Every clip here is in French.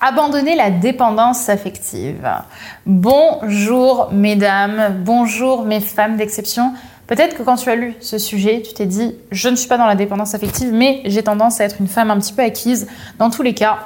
Abandonner la dépendance affective. Bonjour mesdames, bonjour mes femmes d'exception. Peut-être que quand tu as lu ce sujet, tu t'es dit je ne suis pas dans la dépendance affective, mais j'ai tendance à être une femme un petit peu acquise. Dans tous les cas,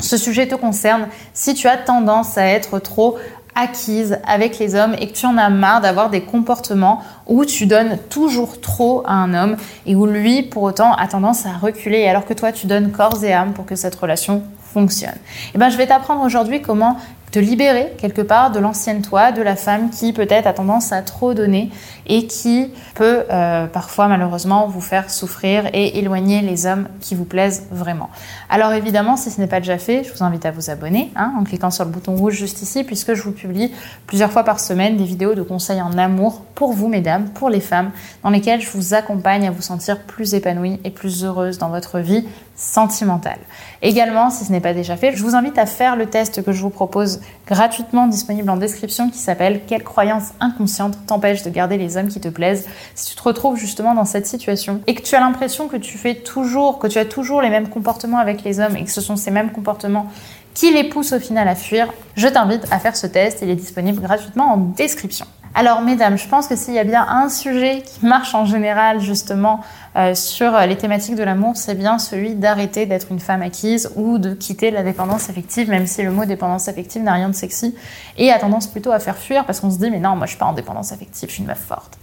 ce sujet te concerne si tu as tendance à être trop acquise avec les hommes et que tu en as marre d'avoir des comportements où tu donnes toujours trop à un homme et où lui, pour autant, a tendance à reculer alors que toi, tu donnes corps et âme pour que cette relation fonctionne. Et eh ben, je vais t'apprendre aujourd'hui comment te libérer quelque part de l'ancienne toi, de la femme qui peut-être a tendance à trop donner et qui peut euh, parfois malheureusement vous faire souffrir et éloigner les hommes qui vous plaisent vraiment. Alors évidemment, si ce n'est pas déjà fait, je vous invite à vous abonner hein, en cliquant sur le bouton rouge juste ici puisque je vous publie plusieurs fois par semaine des vidéos de conseils en amour pour vous mesdames, pour les femmes, dans lesquelles je vous accompagne à vous sentir plus épanouie et plus heureuse dans votre vie sentimentale. Également, si ce n'est pas déjà fait, je vous invite à faire le test que je vous propose gratuitement disponible en description qui s'appelle Quelle croyance inconsciente t'empêche de garder les hommes qui te plaisent? Si tu te retrouves justement dans cette situation et que tu as l'impression que tu fais toujours, que tu as toujours les mêmes comportements avec les hommes et que ce sont ces mêmes comportements qui les poussent au final à fuir, je t'invite à faire ce test. Il est disponible gratuitement en description. Alors, mesdames, je pense que s'il y a bien un sujet qui marche en général, justement, euh, sur les thématiques de l'amour, c'est bien celui d'arrêter d'être une femme acquise ou de quitter la dépendance affective, même si le mot dépendance affective n'a rien de sexy et a tendance plutôt à faire fuir parce qu'on se dit, mais non, moi je suis pas en dépendance affective, je suis une meuf forte.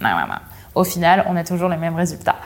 Au final, on a toujours les mêmes résultats.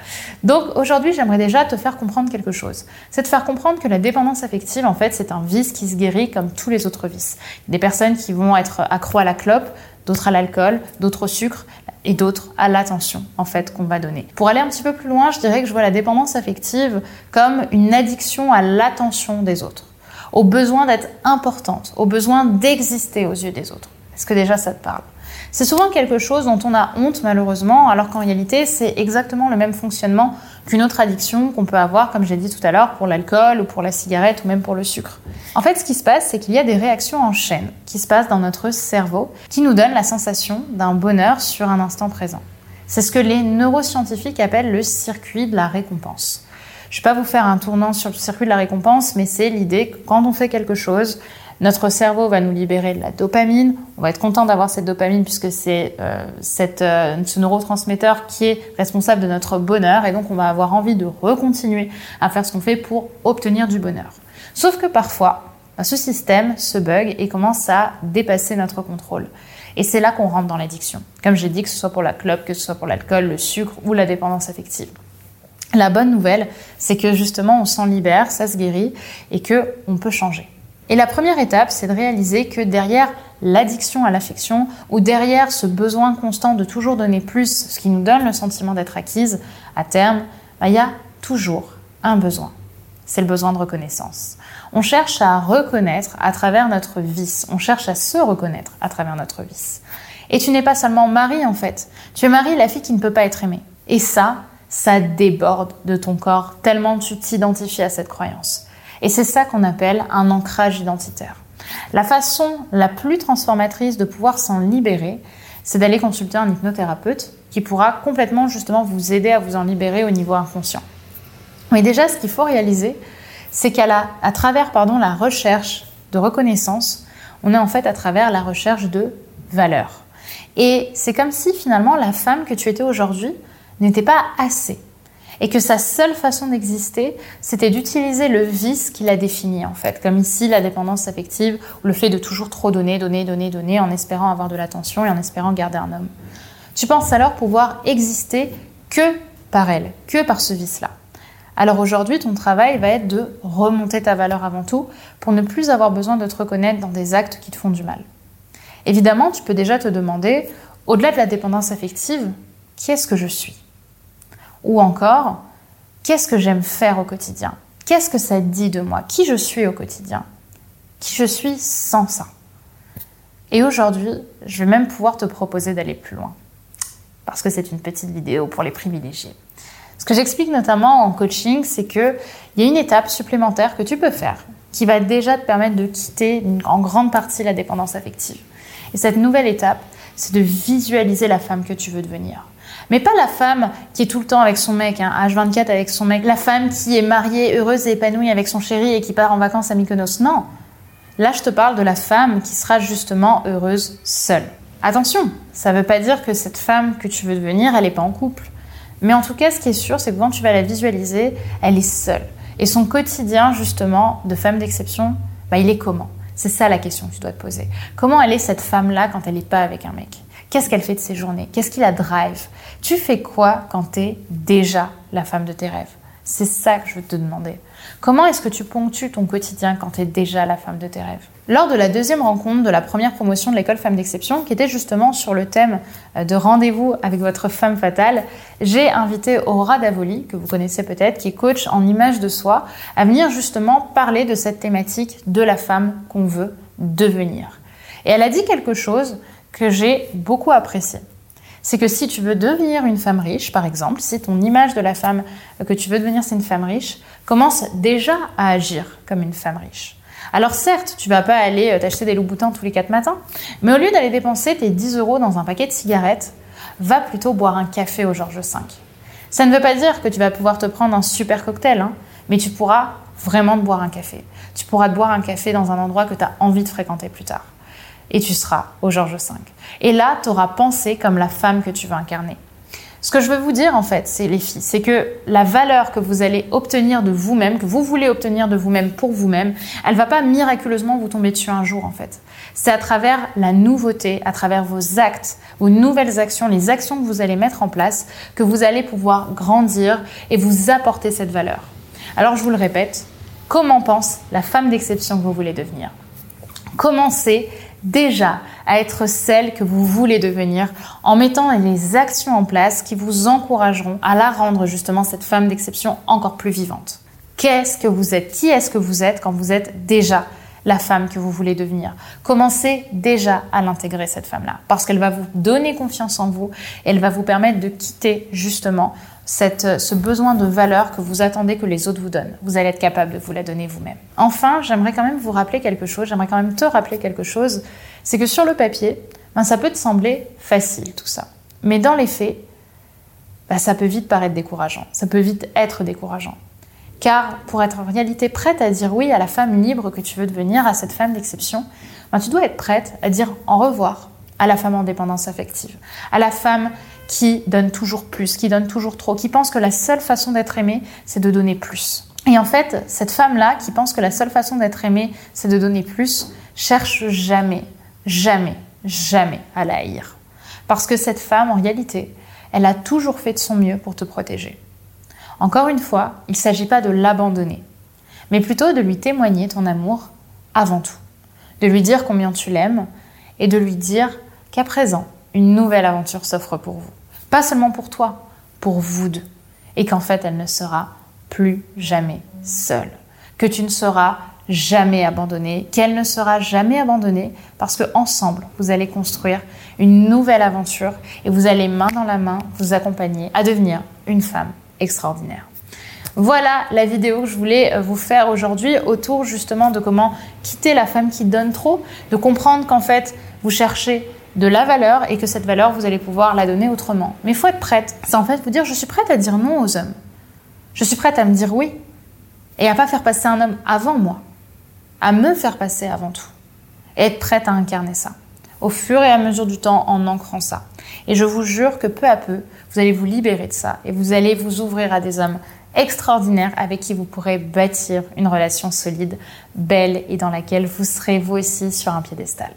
Donc aujourd'hui, j'aimerais déjà te faire comprendre quelque chose. C'est de faire comprendre que la dépendance affective, en fait, c'est un vice qui se guérit comme tous les autres vices. Des personnes qui vont être accro à la clope, d'autres à l'alcool, d'autres au sucre et d'autres à l'attention en fait qu'on va donner. Pour aller un petit peu plus loin, je dirais que je vois la dépendance affective comme une addiction à l'attention des autres, au besoin d'être importante, au besoin d'exister aux yeux des autres. Est-ce que déjà ça te parle? C'est souvent quelque chose dont on a honte malheureusement, alors qu'en réalité c'est exactement le même fonctionnement qu'une autre addiction qu'on peut avoir, comme j'ai dit tout à l'heure, pour l'alcool ou pour la cigarette ou même pour le sucre. En fait, ce qui se passe, c'est qu'il y a des réactions en chaîne qui se passent dans notre cerveau qui nous donnent la sensation d'un bonheur sur un instant présent. C'est ce que les neuroscientifiques appellent le circuit de la récompense. Je ne vais pas vous faire un tournant sur le circuit de la récompense, mais c'est l'idée que quand on fait quelque chose, notre cerveau va nous libérer de la dopamine. On va être content d'avoir cette dopamine puisque c'est euh, euh, ce neurotransmetteur qui est responsable de notre bonheur et donc on va avoir envie de recontinuer à faire ce qu'on fait pour obtenir du bonheur. Sauf que parfois, bah, ce système se bug et commence à dépasser notre contrôle. Et c'est là qu'on rentre dans l'addiction. Comme j'ai dit, que ce soit pour la clope, que ce soit pour l'alcool, le sucre ou la dépendance affective. La bonne nouvelle, c'est que justement on s'en libère, ça se guérit et que on peut changer. Et la première étape, c'est de réaliser que derrière l'addiction à l'affection ou derrière ce besoin constant de toujours donner plus, ce qui nous donne le sentiment d'être acquise, à terme, bah, il y a toujours un besoin. C'est le besoin de reconnaissance. On cherche à reconnaître à travers notre vice. On cherche à se reconnaître à travers notre vice. Et tu n'es pas seulement Marie en fait. Tu es Marie, la fille qui ne peut pas être aimée. Et ça, ça déborde de ton corps tellement tu t'identifies à cette croyance. Et c'est ça qu'on appelle un ancrage identitaire. La façon la plus transformatrice de pouvoir s'en libérer, c'est d'aller consulter un hypnothérapeute qui pourra complètement justement vous aider à vous en libérer au niveau inconscient. Mais déjà, ce qu'il faut réaliser, c'est qu'à à travers pardon, la recherche de reconnaissance, on est en fait à travers la recherche de valeur. Et c'est comme si finalement la femme que tu étais aujourd'hui n'était pas assez et que sa seule façon d'exister, c'était d'utiliser le vice qu'il a défini en fait, comme ici la dépendance affective ou le fait de toujours trop donner, donner, donner, donner en espérant avoir de l'attention et en espérant garder un homme. Tu penses alors pouvoir exister que par elle, que par ce vice-là. Alors aujourd'hui, ton travail va être de remonter ta valeur avant tout pour ne plus avoir besoin de te reconnaître dans des actes qui te font du mal. Évidemment, tu peux déjà te demander, au-delà de la dépendance affective, qui est-ce que je suis? Ou encore, qu'est-ce que j'aime faire au quotidien? Qu'est-ce que ça dit de moi? Qui je suis au quotidien? Qui je suis sans ça? Et aujourd'hui, je vais même pouvoir te proposer d'aller plus loin. Parce que c'est une petite vidéo pour les privilégiés. Ce que j'explique notamment en coaching, c'est qu'il y a une étape supplémentaire que tu peux faire qui va déjà te permettre de quitter en grande partie la dépendance affective. Et cette nouvelle étape, c'est de visualiser la femme que tu veux devenir. Mais pas la femme qui est tout le temps avec son mec, hein, H24 avec son mec, la femme qui est mariée, heureuse et épanouie avec son chéri et qui part en vacances à Mykonos. Non, Là, je te parle de la femme qui sera justement heureuse seule. Attention, ça ne veut pas dire que cette femme que tu veux devenir, elle n'est pas en couple. Mais en tout cas, ce qui est sûr, c'est que quand tu vas la visualiser, elle est seule. Et son quotidien, justement, de femme d'exception, bah, il est comment C'est ça la question que tu dois te poser. Comment elle est cette femme-là quand elle n'est pas avec un mec? Qu'est-ce qu'elle fait de ses journées? Qu'est-ce qui la drive? Tu fais quoi quand tu es déjà la femme de tes rêves? C'est ça que je veux te demander. Comment est-ce que tu ponctues ton quotidien quand tu es déjà la femme de tes rêves? Lors de la deuxième rencontre de la première promotion de l'école Femmes d'Exception, qui était justement sur le thème euh, de rendez-vous avec votre femme fatale, j'ai invité Aura Davoli, que vous connaissez peut-être, qui est coach en image de soi, à venir justement parler de cette thématique de la femme qu'on veut devenir. Et elle a dit quelque chose que j'ai beaucoup apprécié c'est que si tu veux devenir une femme riche, par exemple, si ton image de la femme que tu veux devenir c'est une femme riche, commence déjà à agir comme une femme riche. Alors certes, tu vas pas aller euh, t'acheter des loups boutins tous les quatre matins, mais au lieu d'aller dépenser tes 10 euros dans un paquet de cigarettes, va plutôt boire un café au Georges V. Ça ne veut pas dire que tu vas pouvoir te prendre un super cocktail, hein, mais tu pourras vraiment te boire un café. Tu pourras te boire un café dans un endroit que tu as envie de fréquenter plus tard et tu seras au Georges V. Et là, tu auras pensé comme la femme que tu veux incarner. Ce que je veux vous dire en fait, c'est les filles, c'est que la valeur que vous allez obtenir de vous-même, que vous voulez obtenir de vous-même pour vous-même, elle va pas miraculeusement vous tomber dessus un jour en fait. C'est à travers la nouveauté, à travers vos actes, vos nouvelles actions, les actions que vous allez mettre en place, que vous allez pouvoir grandir et vous apporter cette valeur. Alors je vous le répète, comment pense la femme d'exception que vous voulez devenir? Commencez déjà à être celle que vous voulez devenir en mettant les actions en place qui vous encourageront à la rendre justement cette femme d'exception encore plus vivante. Qu'est-ce que vous êtes? Qui est-ce que vous êtes quand vous êtes déjà la femme que vous voulez devenir. Commencez déjà à l'intégrer, cette femme-là, parce qu'elle va vous donner confiance en vous, elle va vous permettre de quitter justement cette, ce besoin de valeur que vous attendez que les autres vous donnent. Vous allez être capable de vous la donner vous-même. Enfin, j'aimerais quand même vous rappeler quelque chose, j'aimerais quand même te rappeler quelque chose, c'est que sur le papier, ben, ça peut te sembler facile tout ça. Mais dans les faits, ben, ça peut vite paraître décourageant, ça peut vite être décourageant. Car pour être en réalité prête à dire oui à la femme libre que tu veux devenir, à cette femme d'exception, ben tu dois être prête à dire au revoir à la femme en dépendance affective, à la femme qui donne toujours plus, qui donne toujours trop, qui pense que la seule façon d'être aimée, c'est de donner plus. Et en fait, cette femme-là, qui pense que la seule façon d'être aimée, c'est de donner plus, cherche jamais, jamais, jamais à la haïr. Parce que cette femme, en réalité, elle a toujours fait de son mieux pour te protéger. Encore une fois, il ne s'agit pas de l'abandonner, mais plutôt de lui témoigner ton amour avant tout, de lui dire combien tu l'aimes et de lui dire qu'à présent, une nouvelle aventure s'offre pour vous. Pas seulement pour toi, pour vous deux. Et qu'en fait, elle ne sera plus jamais seule. Que tu ne seras jamais abandonnée, qu'elle ne sera jamais abandonnée parce que ensemble, vous allez construire une nouvelle aventure et vous allez main dans la main vous accompagner à devenir une femme extraordinaire. Voilà la vidéo que je voulais euh, vous faire aujourd'hui autour justement de comment quitter la femme qui donne trop, de comprendre qu'en fait vous cherchez de la valeur et que cette valeur vous allez pouvoir la donner autrement. Mais il faut être prête. C'est en fait vous dire je suis prête à dire non aux hommes. Je suis prête à me dire oui et à pas faire passer un homme avant moi, à me faire passer avant tout et être prête à incarner ça au fur et à mesure du temps en ancrant ça. Et je vous jure que peu à peu, vous allez vous libérer de ça et vous allez vous ouvrir à des hommes extraordinaires avec qui vous pourrez bâtir une relation solide, belle et dans laquelle vous serez vous aussi sur un piédestal.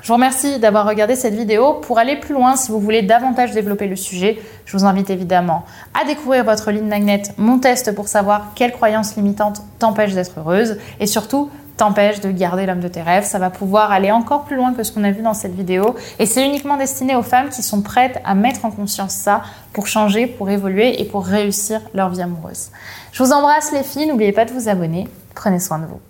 Je vous remercie d'avoir regardé cette vidéo. Pour aller plus loin, si vous voulez davantage développer le sujet, je vous invite évidemment à découvrir votre ligne magnet, mon test pour savoir quelles croyances limitantes t'empêchent d'être heureuse et surtout t'empêche de garder l'homme de tes rêves. Ça va pouvoir aller encore plus loin que ce qu'on a vu dans cette vidéo. Et c'est uniquement destiné aux femmes qui sont prêtes à mettre en conscience ça pour changer, pour évoluer et pour réussir leur vie amoureuse. Je vous embrasse les filles. N'oubliez pas de vous abonner. Prenez soin de vous.